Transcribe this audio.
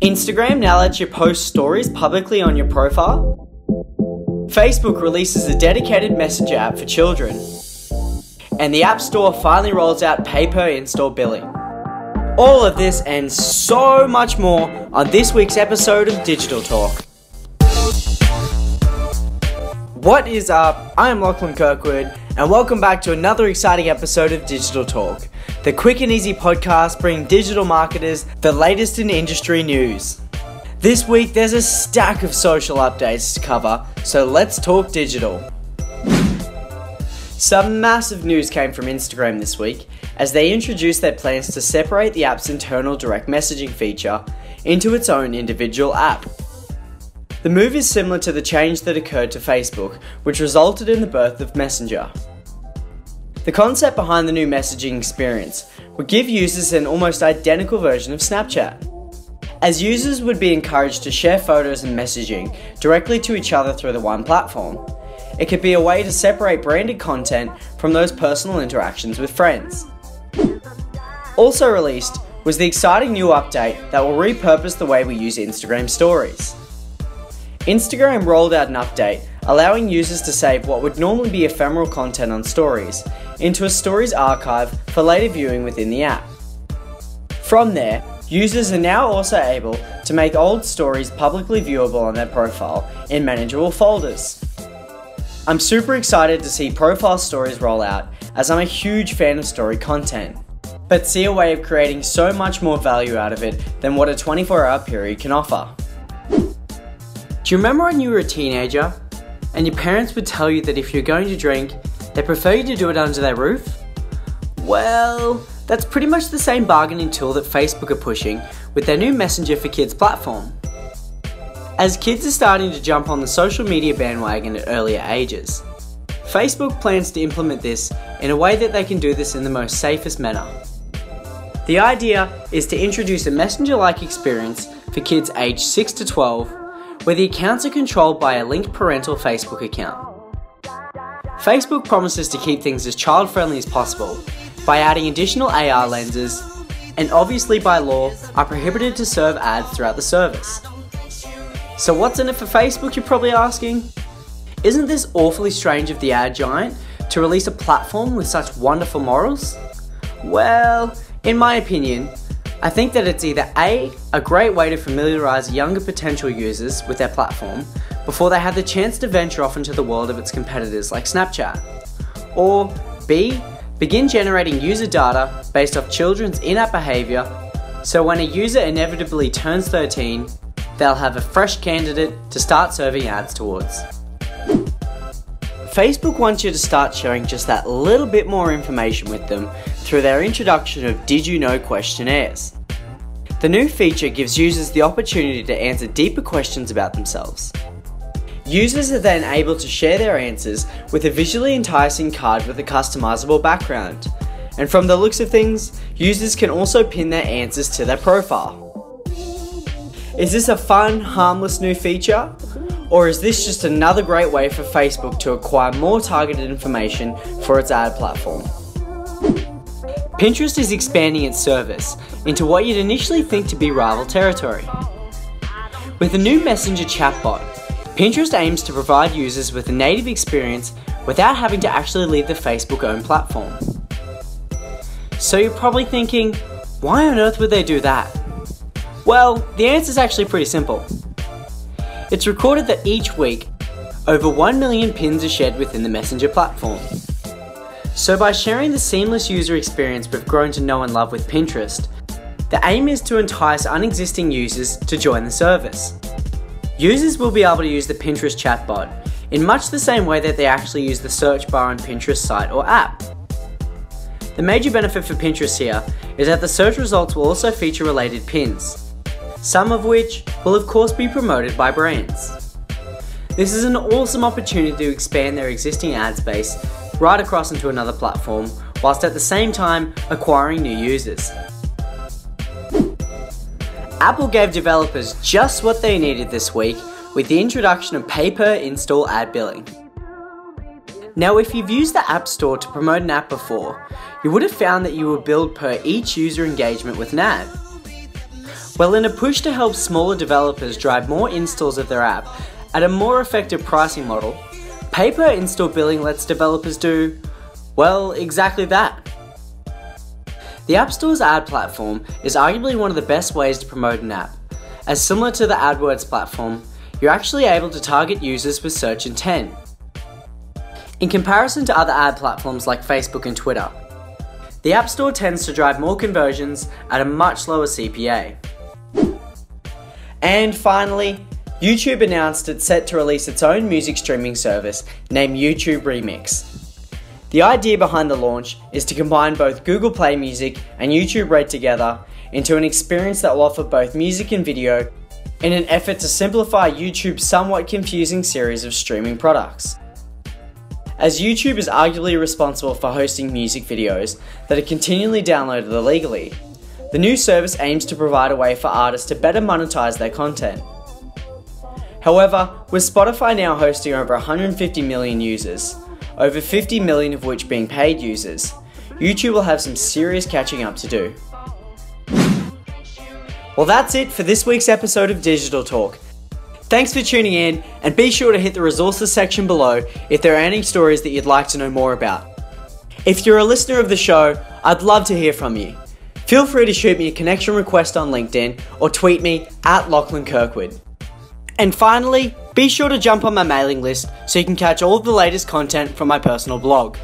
Instagram now lets you post stories publicly on your profile. Facebook releases a dedicated messenger app for children. And the App Store finally rolls out pay per install billing. All of this and so much more on this week's episode of Digital Talk. What is up? I am Lachlan Kirkwood, and welcome back to another exciting episode of Digital Talk, the quick and easy podcast bringing digital marketers the latest in industry news. This week, there's a stack of social updates to cover, so let's talk digital. Some massive news came from Instagram this week as they introduced their plans to separate the app's internal direct messaging feature into its own individual app. The move is similar to the change that occurred to Facebook, which resulted in the birth of Messenger. The concept behind the new messaging experience would give users an almost identical version of Snapchat. As users would be encouraged to share photos and messaging directly to each other through the one platform, it could be a way to separate branded content from those personal interactions with friends. Also released was the exciting new update that will repurpose the way we use Instagram stories. Instagram rolled out an update allowing users to save what would normally be ephemeral content on stories into a stories archive for later viewing within the app. From there, users are now also able to make old stories publicly viewable on their profile in manageable folders. I'm super excited to see profile stories roll out as I'm a huge fan of story content, but see a way of creating so much more value out of it than what a 24 hour period can offer. Do you remember when you were a teenager and your parents would tell you that if you're going to drink, they prefer you to do it under their roof? Well, that's pretty much the same bargaining tool that Facebook are pushing with their new Messenger for Kids platform. As kids are starting to jump on the social media bandwagon at earlier ages, Facebook plans to implement this in a way that they can do this in the most safest manner. The idea is to introduce a messenger like experience for kids aged 6 to 12 where the accounts are controlled by a linked parental Facebook account. Facebook promises to keep things as child friendly as possible by adding additional AR lenses, and obviously by law are prohibited to serve ads throughout the service. So, what's in it for Facebook, you're probably asking? Isn't this awfully strange of the ad giant to release a platform with such wonderful morals? Well, in my opinion, I think that it's either A, a great way to familiarise younger potential users with their platform before they have the chance to venture off into the world of its competitors like Snapchat, or B, begin generating user data based off children's in app behaviour so when a user inevitably turns 13, they'll have a fresh candidate to start serving ads towards. Facebook wants you to start sharing just that little bit more information with them through their introduction of Did You Know questionnaires. The new feature gives users the opportunity to answer deeper questions about themselves. Users are then able to share their answers with a visually enticing card with a customizable background. And from the looks of things, users can also pin their answers to their profile. Is this a fun, harmless new feature? Or is this just another great way for Facebook to acquire more targeted information for its ad platform? Pinterest is expanding its service into what you'd initially think to be rival territory. With a new Messenger chatbot, Pinterest aims to provide users with a native experience without having to actually leave the Facebook owned platform. So you're probably thinking, why on earth would they do that? Well, the answer is actually pretty simple. It's recorded that each week, over 1 million pins are shared within the Messenger platform. So, by sharing the seamless user experience we've grown to know and love with Pinterest, the aim is to entice unexisting users to join the service. Users will be able to use the Pinterest chatbot in much the same way that they actually use the search bar on Pinterest site or app. The major benefit for Pinterest here is that the search results will also feature related pins, some of which will of course be promoted by brands. This is an awesome opportunity to expand their existing ad space right across into another platform, whilst at the same time acquiring new users. Apple gave developers just what they needed this week with the introduction of pay per install ad billing. Now, if you've used the App Store to promote an app before, you would have found that you were billed per each user engagement with an ad. Well, in a push to help smaller developers drive more installs of their app at a more effective pricing model, pay per install billing lets developers do, well, exactly that. The App Store's ad platform is arguably one of the best ways to promote an app, as similar to the AdWords platform, you're actually able to target users with search intent. In comparison to other ad platforms like Facebook and Twitter, the App Store tends to drive more conversions at a much lower CPA. And finally, YouTube announced it's set to release its own music streaming service named YouTube Remix. The idea behind the launch is to combine both Google Play Music and YouTube Red together into an experience that will offer both music and video in an effort to simplify YouTube's somewhat confusing series of streaming products. As YouTube is arguably responsible for hosting music videos that are continually downloaded illegally, the new service aims to provide a way for artists to better monetize their content. However, with Spotify now hosting over 150 million users, over 50 million of which being paid users, YouTube will have some serious catching up to do. Well, that's it for this week's episode of Digital Talk. Thanks for tuning in, and be sure to hit the resources section below if there are any stories that you'd like to know more about. If you're a listener of the show, I'd love to hear from you. Feel free to shoot me a connection request on LinkedIn or tweet me at Lachlan Kirkwood. And finally, be sure to jump on my mailing list so you can catch all of the latest content from my personal blog.